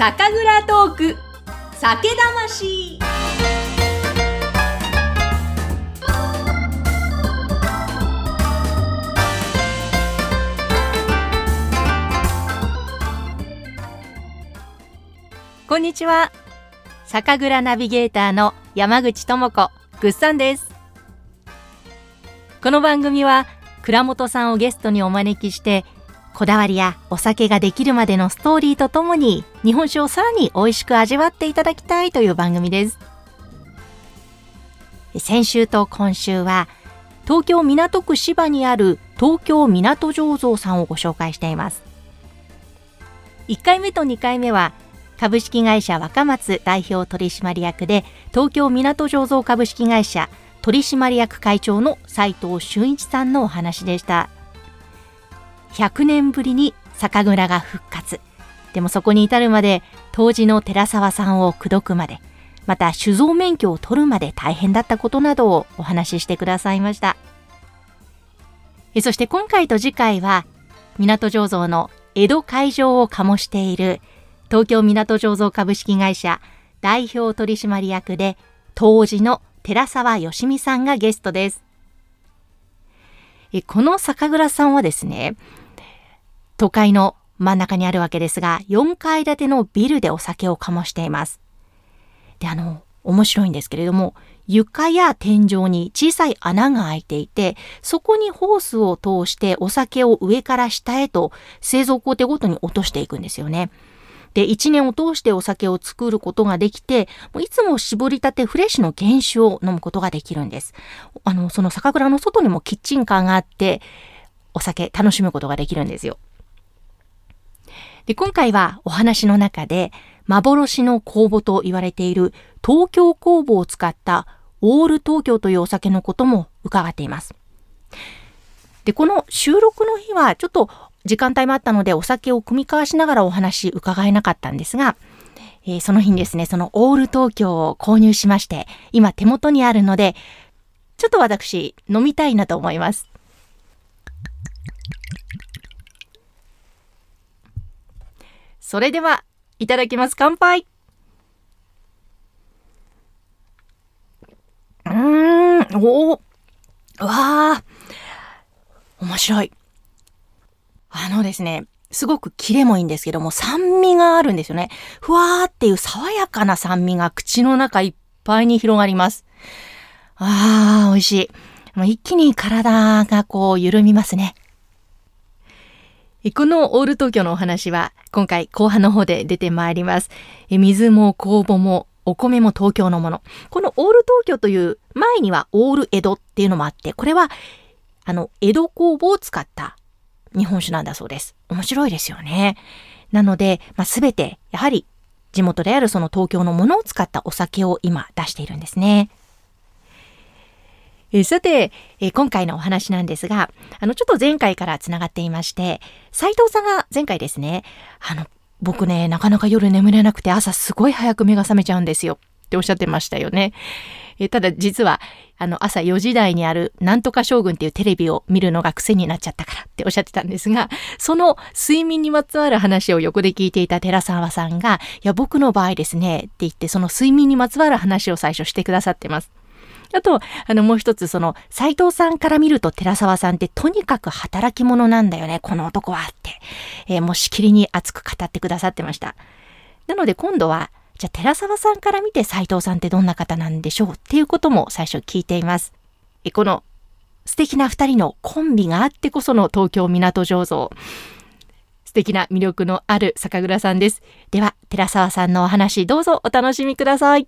酒蔵トーク。酒魂。こんにちは。酒蔵ナビゲーターの山口智子ぐっさんです。この番組は倉本さんをゲストにお招きしてこだわりやお酒ができるまでのストーリーとともに日本酒をさらに美味しく味わっていただきたいという番組です。先週と今週は東京港区芝にある東京港醸造さんをご紹介しています。1回目と2回目は株式会社若松代表取締役で東京港醸造株式会社取締役会長の斉藤俊一さんのお話でした。100年ぶりに酒蔵が復活でもそこに至るまで当時の寺沢さんを口説くまでまた酒造免許を取るまで大変だったことなどをお話ししてくださいましたそして今回と次回は港醸造の江戸会場を醸している東京港醸造株式会社代表取締役で当時の寺沢義美さんがゲストです。この酒蔵さんはですね、都会の真ん中にあるわけですが、4階建てのビルでお酒を醸しています。で、あの、面白いんですけれども、床や天井に小さい穴が開いていて、そこにホースを通してお酒を上から下へと製造工程ごとに落としていくんですよね。で、1年を通してお酒を作ることができて、もういつも絞りたてフレッシュの原酒を飲むことができるんです。あの、その酒蔵の外にもキッチンカーがあって、お酒楽しむことができるんですよ。で、今回はお話の中で、幻の酵母と言われている東京酵母を使ったオール東京というお酒のことも伺っています。で、この収録の日はちょっと時間帯もあったのでお酒を酌み交わしながらお話伺えなかったんですが、えー、その日にですね、そのオール東京を購入しまして、今手元にあるので、ちょっと私飲みたいなと思います。それでは、いただきます。乾杯うーん、おおわあ面白い。あのですね、すごくキレもいいんですけども、酸味があるんですよね。ふわーっていう爽やかな酸味が口の中いっぱいに広がります。あー、美味しい。一気に体がこう緩みますね。このオール東京のお話は今回後半の方で出てまいります。水も酵母もお米も東京のもの。このオール東京という前にはオール江戸っていうのもあって、これはあの江戸工房を使った日本酒なんだそうです。面白いですよね。なので、まあ、全てやはり地元であるその東京のものを使ったお酒を今出しているんですね。えさて、え今回のお話なんですが、あの、ちょっと前回から繋がっていまして、斉藤さんが前回ですね、あの、僕ね、なかなか夜眠れなくて朝すごい早く目が覚めちゃうんですよっておっしゃってましたよね。えただ実は、あの、朝4時台にある、なんとか将軍っていうテレビを見るのが癖になっちゃったからっておっしゃってたんですが、その睡眠にまつわる話を横で聞いていた寺沢さんが、いや、僕の場合ですね、って言って、その睡眠にまつわる話を最初してくださってます。あと、あの、もう一つ、その、斎藤さんから見ると寺沢さんってとにかく働き者なんだよね、この男はって、えー、もうしきりに熱く語ってくださってました。なので今度は、じゃあ寺沢さんから見て斉藤さんってどんな方なんでしょうっていうことも最初聞いています。えこの素敵な二人のコンビがあってこその東京港醸造。素敵な魅力のある酒蔵さんです。では、寺沢さんのお話どうぞお楽しみください。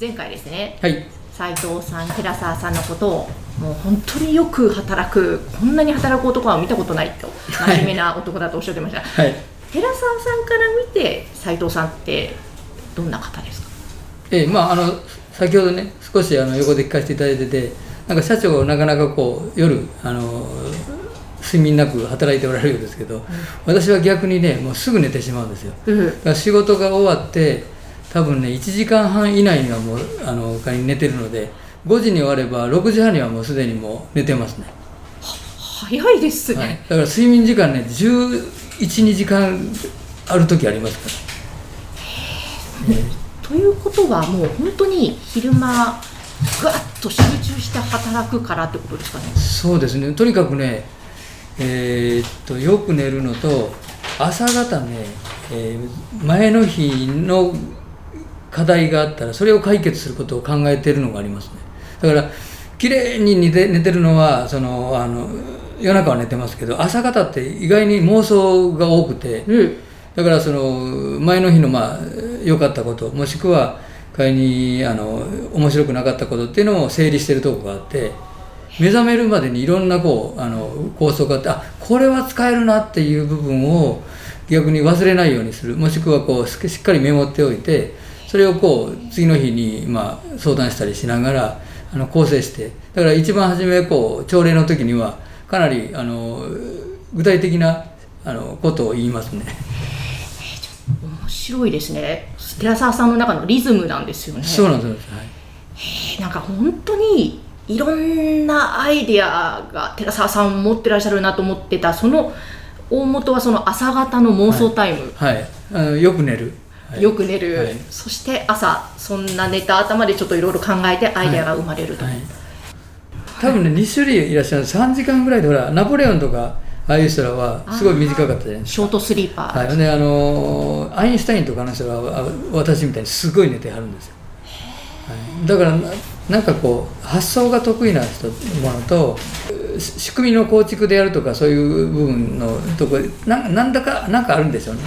前回ですね。はい。斉藤さん、寺沢さんのことをもう本当によく働く、こんなに働く男は見たことないと、真面目な男だとおっしゃってました。はい。寺澤さんから見て斉藤さんってどんな方ですか？ええまああの先ほどね少しあの横で聞かせていただいててなんか社長がなかなかこう夜あの睡眠なく働いておられるようですけど、うん、私は逆にねもうすぐ寝てしまうんですよ、うん、だから仕事が終わって多分ね1時間半以内にはもうあの他に寝てるので5時に終われば6時半にはもうすでにもう寝てますね。早いですね、はい、だから睡眠時間ね1112時間ある時ありますか？ということはもう本当に昼間ぐわっと集中して働くからってことですかね？そうですね。とにかくねえーっとよく寝るのと朝方ね、えー前の日の課題があったらそれを解決することを考えているのがありますね。だから綺麗に寝て寝てるのはそのあの夜中は寝てますけど朝方って意外に妄想が多くて、うん。だからその前の日のまあ良かったこともしくは仮にあの面白くなかったことっていうのを整理してるとこがあって目覚めるまでにいろんなこうあの構想があってあこれは使えるなっていう部分を逆に忘れないようにする。もしくはこうししっかりメモっておいてそれをこう次の日にまあ相談したりしながらあの構成してだから一番初めこう朝礼の時にはかなりあの具体的なあのことを言いますね。面白いですね。寺澤さんの中のリズムなんですよね。そうなんです、はい。えーなんか本当にいろんなアイデアが寺澤さん持ってらっしゃるなと思ってたその大元はその朝方の妄想タイム、はい、あのよく寝る、はい。よく寝る、はい。そして朝そんな寝た頭でちょっといろいろ考えてアイデアが生まれると、はい、多分ね2種類いらっしゃる。3時間ぐらいでほらナポレオンとかああいう人らはすごい短かったじゃないですショートスリーパー、か、はい、であのアインシュタインとかの人はあ私みたいにすごい寝てはるんですよ、はい、だからななんかこう発想が得意な人ものとし仕組みの構築でやるとかそういう部分のとこななんだかなんかあるんでしょうね。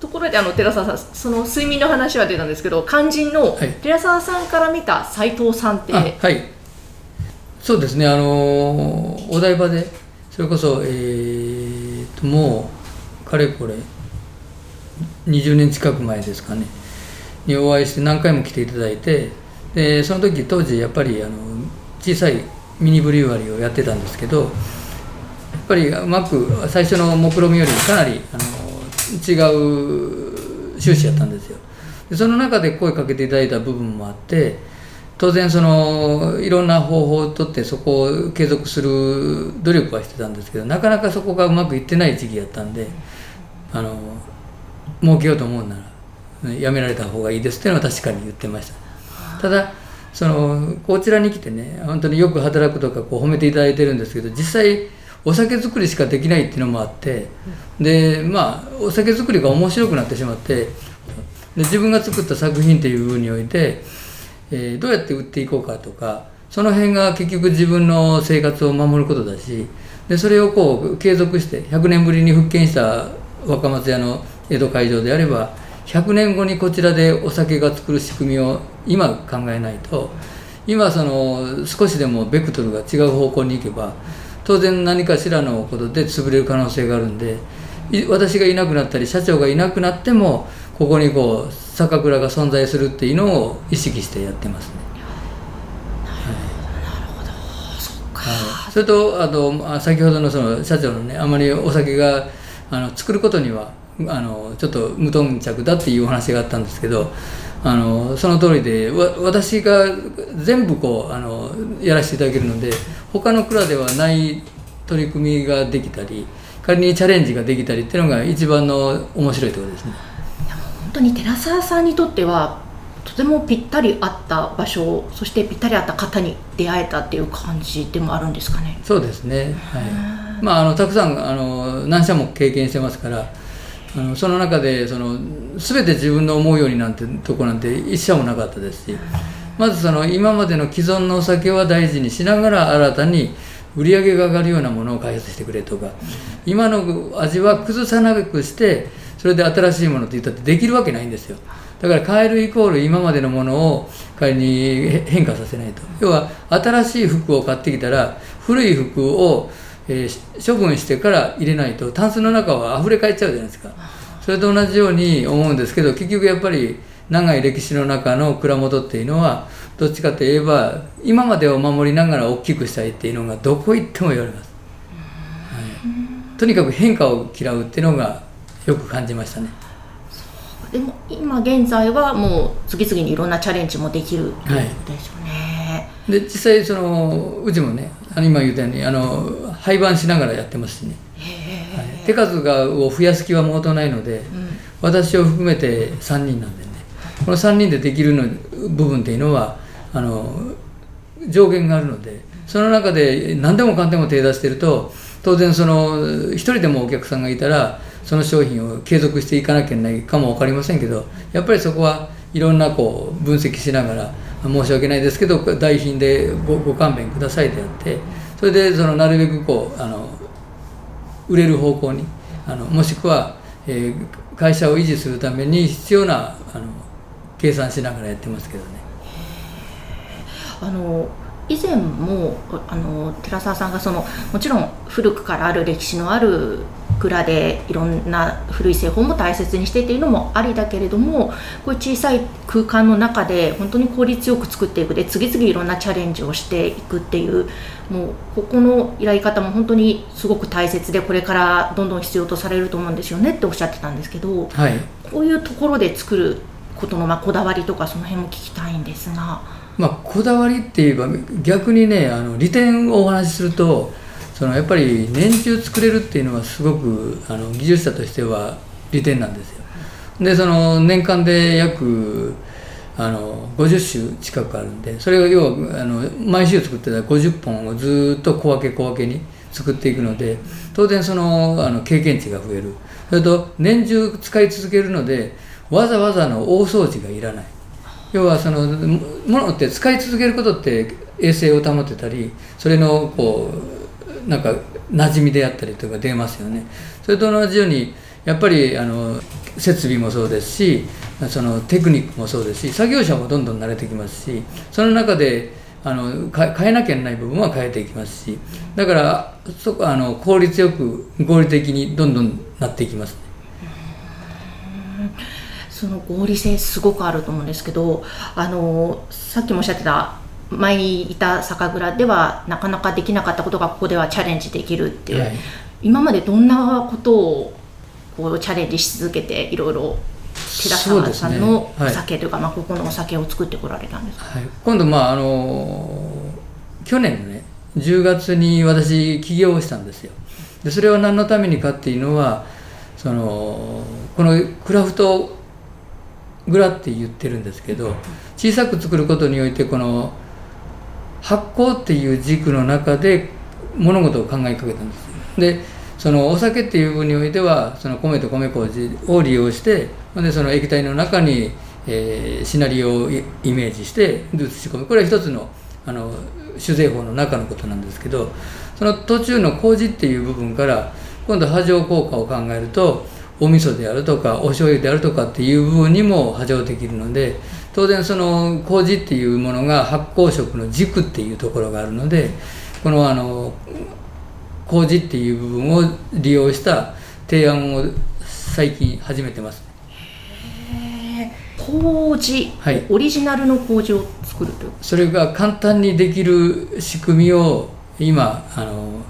ところであの寺澤さんその睡眠の話は出たんですけど肝心のはい。寺澤さんから見た斉藤さんって、あはいそうですね。あのお台場でそれこそえーともうかれこれ20年近く前ですかね。にお会いして何回も来ていただいてでその時当時やっぱりあの小さいミニブリュワリーをやってたんですけどやっぱりうまく最初の目論見よりかなりあの違う収支やったんですよ。でその中で声かけていただいた部分もあって当然そのいろんな方法をとってそこを継続する努力はしてたんですけどなかなかそこがうまくいってない時期やったんであの儲けようと思うならやめられた方がいいですっていうのは確かに言ってました。ただそのこちらに来てね本当によく働くとかこう褒めていただいてるんですけど実際お酒作りしかできないっていうのもあってでまあお酒作りが面白くなってしまってで自分が作った作品っていうふうにおいて、えーどうやって売っていこうかとかその辺が結局自分の生活を守ることだしでそれをこう継続して100年ぶりに復権した若松屋の江戸会場であれば100年後にこちらでお酒が作る仕組みを今考えないと今その少しでもベクトルが違う方向に行けば当然何かしらのことで潰れる可能性があるんで私がいなくなったり社長がいなくなってもここにこう酒蔵が存在するっていうのを意識してやってますね。はい、それとあとあ先ほどのその社長のねあまりお酒があの作ることにはあのちょっと無頓着だっていうお話があったんですけどあのその通りでわ私が全部こうあのやらせていただけるので他の蔵ではない取り組みができたり仮にチャレンジができたりっていうのが一番の面白いところですね。本当に寺澤さんにとってはとてもぴったり合った場所そしてぴったり合った方に出会えたっていう感じでもあるんですかね。そうですね、はい。まあ、あのたくさんあの何社も経験してますからあのその中でその全て自分の思うようになんてとこなんて一社もなかったですしまずその今までの既存のお酒は大事にしながら新たに売り上げが上がるようなものを開発してくれとか今の味は崩さなくしてそれで新しいものって言ったってできるわけないんですよ。だから変えるイコール今までのものを仮に変化させないと。要は新しい服を買ってきたら古い服を、えー処分してから入れないと。タンスの中は溢れ返っちゃうじゃないですか。それと同じように思うんですけど結局やっぱり長い歴史の中の蔵元っていうのはどっちかといえば今までを守りながら大きくしたいっていうのがどこ行っても言われます、はい、とにかく変化を嫌うっていうのがよく感じましたね。でも今現在はもう次々にいろんなチャレンジもできるということですよね。で実際そのうちもねあの今言ったようにあの廃盤しながらやってますしね、はい、手数がを増やす気はもとないので、うん、私を含めて3人なんでね。この3人でできるの部分っていうのはあの上限があるのでその中で何でもかんでも手出してると当然その一人でもお客さんがいたらその商品を継続していかなきゃいけないかも分かりませんけどやっぱりそこはいろんなこう分析しながら申し訳ないですけど代品でごご勘弁くださいであってそれでそのなるべくこうあの売れる方向にあのもしくは、えー、会社を維持するために必要なあの計算しながらやってますけどね。あの以前もあの寺澤さんがそのもちろん古くからある歴史のある蔵でいろんな古い製法も大切にしてっていうのもありだけれどもこういう小さい空間の中で本当に効率よく作っていくで次々いろんなチャレンジをしていくっていうもうここの依頼方も本当にすごく大切でこれからどんどん必要とされると思うんですよねっておっしゃってたんですけど、はい、こういうところで作ることのまあこだわりとかその辺も聞きたいんですが。まあ、こだわりって言えば逆にねあの利点をお話しするとそのやっぱり年中作れるっていうのはすごくあの技術者としては利点なんですよ。でその年間で約あの50種近くあるんでそれが要はあの毎週作ってた50本をずっと小分け小分けに作っていくので当然そのあの経験値が増える。それと年中使い続けるのでわざわざの大掃除がいらない。要はそのものって使い続けることって衛生を保ってたりそれのこうなんか馴染みであったりとか出ますよね。それと同じようにやっぱりあの設備もそうですしそのテクニックもそうですし作業者もどんどん慣れてきますしその中であの変えなきゃいけない部分は変えていきますしだからそあの効率よく合理的にどんどんなっていきます、その合理性すごくあると思うんですけどあのさっきもおっしゃってた前にいた酒蔵ではなかなかできなかったことがここではチャレンジできるっていう、はい、今までどんなことをこうチャレンジし続けていろいろ寺澤さんのお酒というか、ねはい、まあ、ここのお酒を作ってこられたんですか、はい、今度まああの去年のね10月に私起業したんですよ。でそれは何のためにかっていうのはそのこのクラフト蔵って言ってるんですけど小さく作ることにおいてこの発酵っていう軸の中で物事を考えかけたんです。でそのお酒っていう部分においてはその米と米麹を利用してでその液体の中に、えー、シナリオをイメージして移し込む。これは一つのあの酒税法の中のことなんですけどその途中の麹っていう部分から今度波状効果を考えるとお味噌であるとかお醤油であるとかっていう部分にも波状できるので当然その麹っていうものが発酵食の軸っていうところがあるのでこのあの麹っていう部分を利用した提案を最近始めてます。麹、はい、オリジナルの麹を作ると？それが簡単にできる仕組みを今あの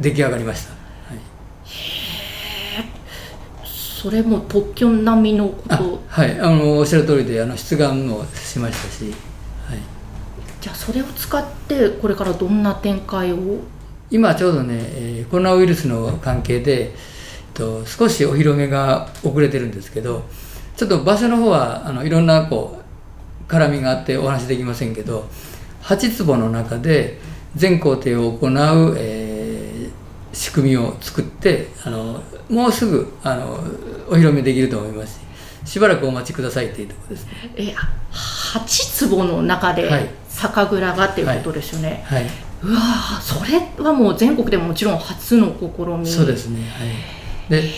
出来上がりましたそれも特許並みのこと？はい。あのおっしゃる通りであの出願もしましたし、はい、じゃあそれを使ってこれからどんな展開を？今ちょうどね、えー、コロナウイルスの関係で、えっと、少しお披露目が遅れてるんですけどちょっと場所の方はあのいろんなこう絡みがあってお話できませんけど8坪の中で全工程を行う、えー、仕組みを作ってあのもうすぐあのお披露目できると思いますししばらくお待ちくださいっていうところですね。え8坪の中で酒蔵がっていうことですよね、はい、はい、うわそれはもう全国でももちろん初の試み。そうですね。はい。で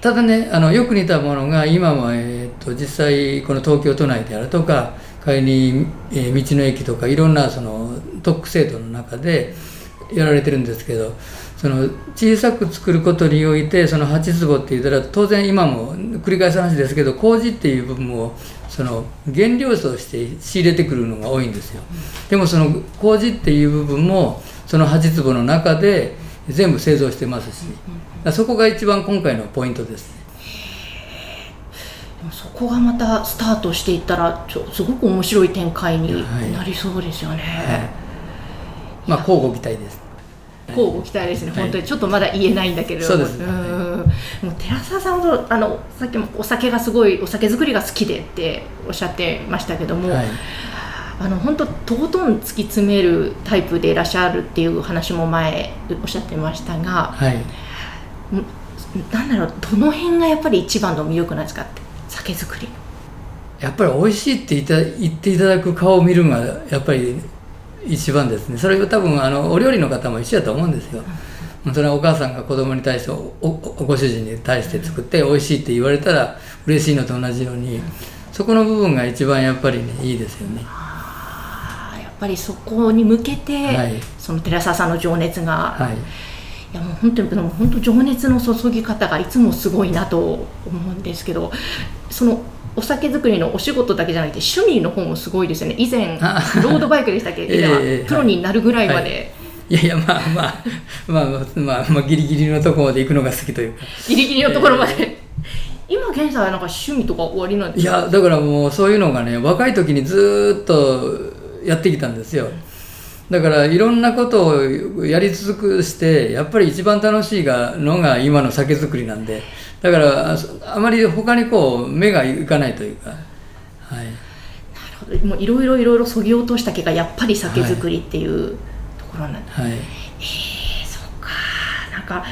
ただねあのよく似たものが今も、えーと、実際この東京都内であるとか仮に、えー、道の駅とかいろんなその特区制度の中でやられてるんですけどその小さく作ることにおいてその8坪って言ったら当然今も繰り返す話ですけど麹っていう部分をその原料として仕入れてくるのが多いんですよ。でもその麹っていう部分もその8坪の中で全部製造してますし。そこが一番今回のポイントです。ねそこがまたスタートしていったらちょすごく面白い展開になりそうですよね、はいはい。まあ交互期待です交互期待ですね、はい、本当にちょっとまだ言えないんだけれども、そうですね、もう寺澤さんはあのさっきもお酒がすごいお酒作りが好きでっておっしゃってましたけども、はい、あの本当とことん突き詰めるタイプでいらっしゃるっていう話も前おっしゃってましたが、はい、なんだろうどの辺がやっぱり一番の魅力なんですかって酒造り。やっぱり美味しいって言っていただく顔を見るのがやっぱり一番ですね。それは多分あのお料理の方も一緒だと思うんですよ、うん、それはお母さんが子供に対しておご主人に対して作って美味しいって言われたら嬉しいのと同じように、そこの部分が一番やっぱりねいいですよね。やっぱりそこに向けて、はい、その寺澤さんの情熱が、はい。いやもう本当にも本当情熱の注ぎ方がいつもすごいなと思うんですけどそのお酒造りのお仕事だけじゃなくて趣味の方もすごいですよね。以前ロードバイクでしたっけ、えー、プロになるぐらいまで、はい、いやいやまあまあまあまあまあギリギリのところまで行くのが好きという。かギリギリのところまで、えー、今現在はなんか趣味とか終わりなんですか？いやだからもうそういうのがね若い時にずっとやってきたんですよ、だからいろんなことをやり続くしてやっぱり一番楽しいがのが今の酒造りなんでだからあまり他にこう目がいかないというか、はい、なるほど。もういろいろいろいろそぎ落とした結果やっぱり酒造りっていうところなんです、はい、えー、そうか。なんか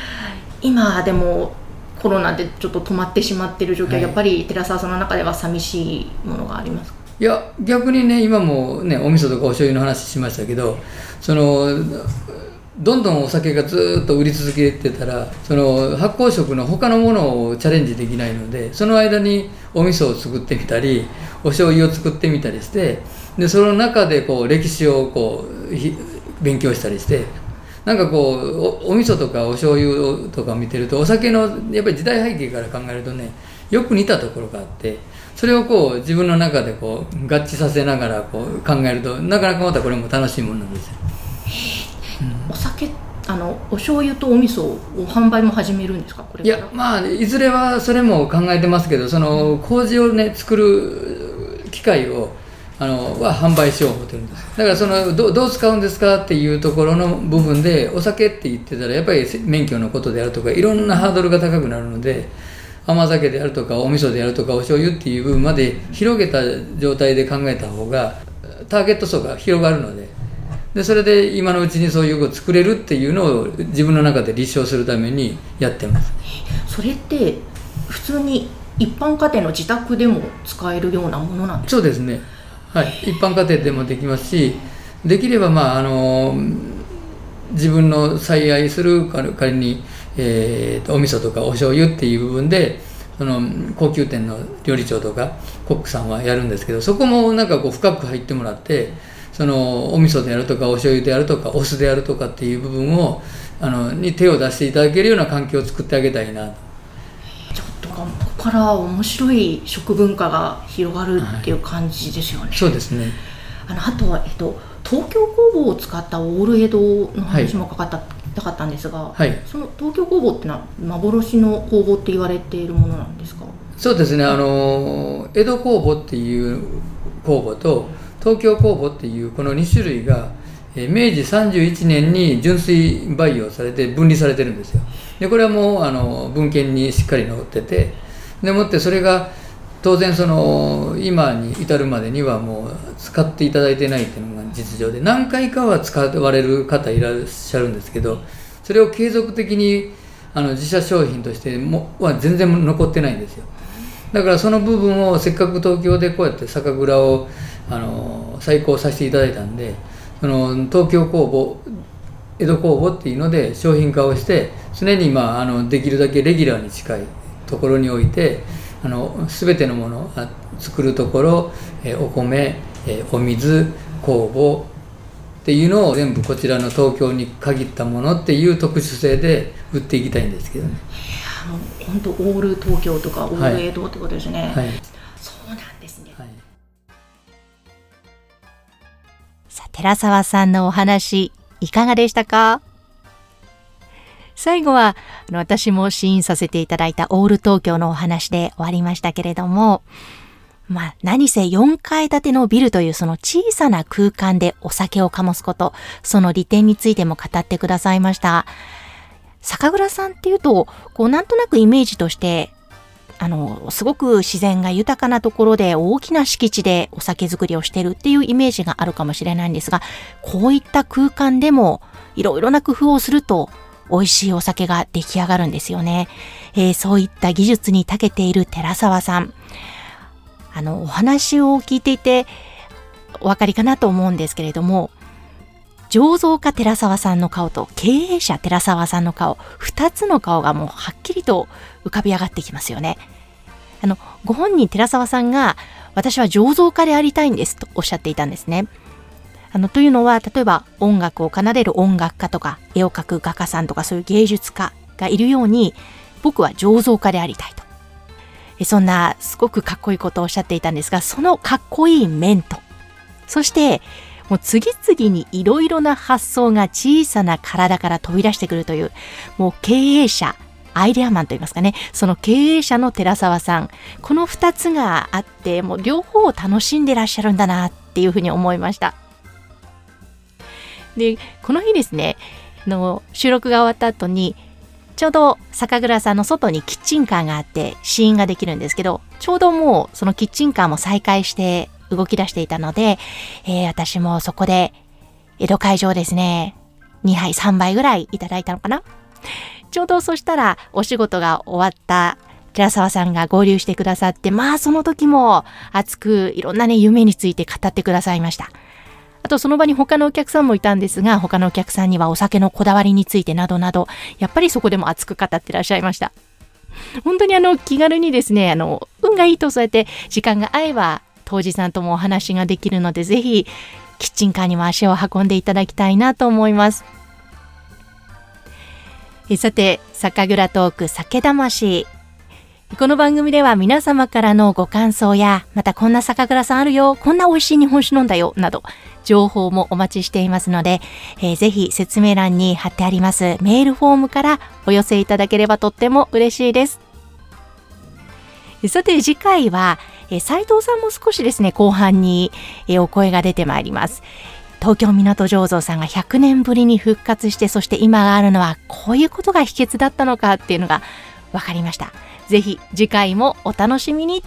今でもコロナでちょっと止まってしまっている状況、はい、やっぱり寺澤さんの中では寂しいものがありますか？いや逆にね今もねお味噌とかお醤油の話しましたけどそのどんどんお酒がずっと売り続けてたらその発酵食の他のものをチャレンジできないのでその間にお味噌を作ってみたりお醤油を作ってみたりしてでその中でこう歴史をこう勉強したりしてなんかこうおお味噌とかお醤油とか見てるとお酒のやっぱり時代背景から考えるとねよく似たところがあってそれをこう自分の中でこう合致させながらこう考えるとなかなかまたこれも楽しいものなんですよ。お酒あのお醤油とお味噌を販売も始めるんですか？これいやまあいずれはそれも考えてますけどその麹をね作る機械をあのは販売しようと思ってるんです。だからそのどどう使うんですかっていうところの部分でお酒って言ってたらやっぱり免許のことであるとかいろんなハードルが高くなるので甘酒であるとかお味噌であるとかお醤油っていう部分まで広げた状態で考えた方がターゲット層が広がるのででそれで今のうちにそういうを作れるっていうのを自分の中で立証するためにやってます。それって普通に一般家庭の自宅でも使えるようなものなんですか？そうですね。はい。一般家庭でもできますしできればまああの自分の栽培する仮に、えーと、お味噌とかお醤油っていう部分でその高級店の料理長とかコックさんはやるんですけどそこもなんかこう深く入ってもらってそのお味噌であるとかお醤油であるとかお酢であるとかっていう部分をあのに手を出していただけるような環境を作ってあげたいなちょっとここから面白い食文化が広がるっていう感じですよね、はい、そうですね。あのあとは、えっと、東京工房を使ったオール江戸の話もかかった、はい、かったんですが、はい、その東京工房ってのは幻の工房って言われているものなんですか？そうですね。あの江戸工房っていう工房と東京工房っていうこの2種類が明治31年に純粋培養されて分離されてるんですよ。でこれはもうあの文献にしっかり載っててでもってそれが当然その今に至るまでにはもう使っていただいてないっていうのが実情で何回かは使われる方いらっしゃるんですけどそれを継続的にあの自社商品としてもは全然残ってないんですよ。だからその部分をせっかく東京でこうやって酒蔵をあの再興させていただいたんでその東京工房江戸工房っていうので商品化をして常に、まあ、あのできるだけレギュラーに近いところにおいてあの全てのもの作るところ、えお米、えお水工房っていうのを全部こちらの東京に限ったものっていう特殊性で売っていきたいんですけどね。本当オール東京とかオール江戸ってことですね。はい、はい。寺澤さんのお話いかがでしたか？最後は私も試飲させていただいたオール東京のお話で終わりましたけれどもまあ、何せ4階建てのビルというその小さな空間でお酒を醸すこと、その利点についても語ってくださいました。酒蔵さんっていうと、こうなんとなくイメージとして、あの、すごく自然が豊かなところで大きな敷地でお酒作りをしてるっていうイメージがあるかもしれないんですが、こういった空間でもいろいろな工夫をすると美味しいお酒が出来上がるんですよね。えー、そういった技術に長けている寺沢さん。あの、お話を聞いていてお分かりかなと思うんですけれども、醸造家寺沢さんの顔と経営者寺沢さんの顔、二つの顔がもうはっきりと浮かび上がってきますよね。あの、ご本人寺沢さんが、私は醸造家でありたいんですとおっしゃっていたんですね。あの、というのは、例えば音楽を奏でる音楽家とか、絵を描く画家さんとか、そういう芸術家がいるように、僕は醸造家でありたいと。そんな、すごくかっこいいことをおっしゃっていたんですが、そのかっこいい面と、そして、もう次々にいろいろな発想が小さな体から飛び出してくるという、もう経営者、アイデアマンといいますかね、その経営者の寺沢さん、この2つがあって、もう両方を楽しんでらっしゃるんだなっていうふうに思いました。で、この日ですね、の収録が終わった後に、ちょうど酒蔵さんの外にキッチンカーがあって試飲ができるんですけど、ちょうどもうそのキッチンカーも再開して動き出していたので、えー、私もそこで江戸会場ですね、2杯3杯ぐらいいただいたのかなちょうどそしたらお仕事が終わった寺沢さんが合流してくださって、まあその時も熱くいろんなね夢について語ってくださいました。あとその場に他のお客さんもいたんですが、他のお客さんにはお酒のこだわりについてなどなど、やっぱりそこでも熱く語ってらっしゃいました。本当にあの気軽にですね、あの、運がいいとそうやって時間が合えば当時さんともお話ができるので、ぜひ、キッチンカーにも足を運んでいただきたいなと思います。えさて、酒蔵トーク酒魂。この番組では皆様からのご感想や、またこんな酒蔵さんあるよ、こんな美味しい日本酒飲んだよ、など、情報もお待ちしていますので、えー、ぜひ説明欄に貼ってありますメールフォームからお寄せいただければとっても嬉しいです。さて次回は、え斉藤さんも少しですね、後半に、えお声が出てまいります。東京港醸造さんが100年ぶりに復活して、そして今があるのはこういうことが秘訣だったのかっていうのが分かりました。ぜひ次回もお楽しみに。